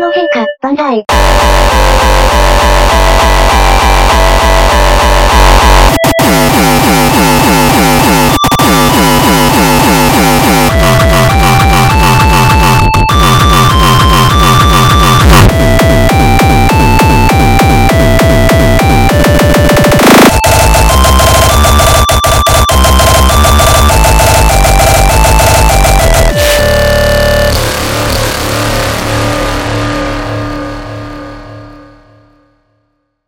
天皇陛下、万歳。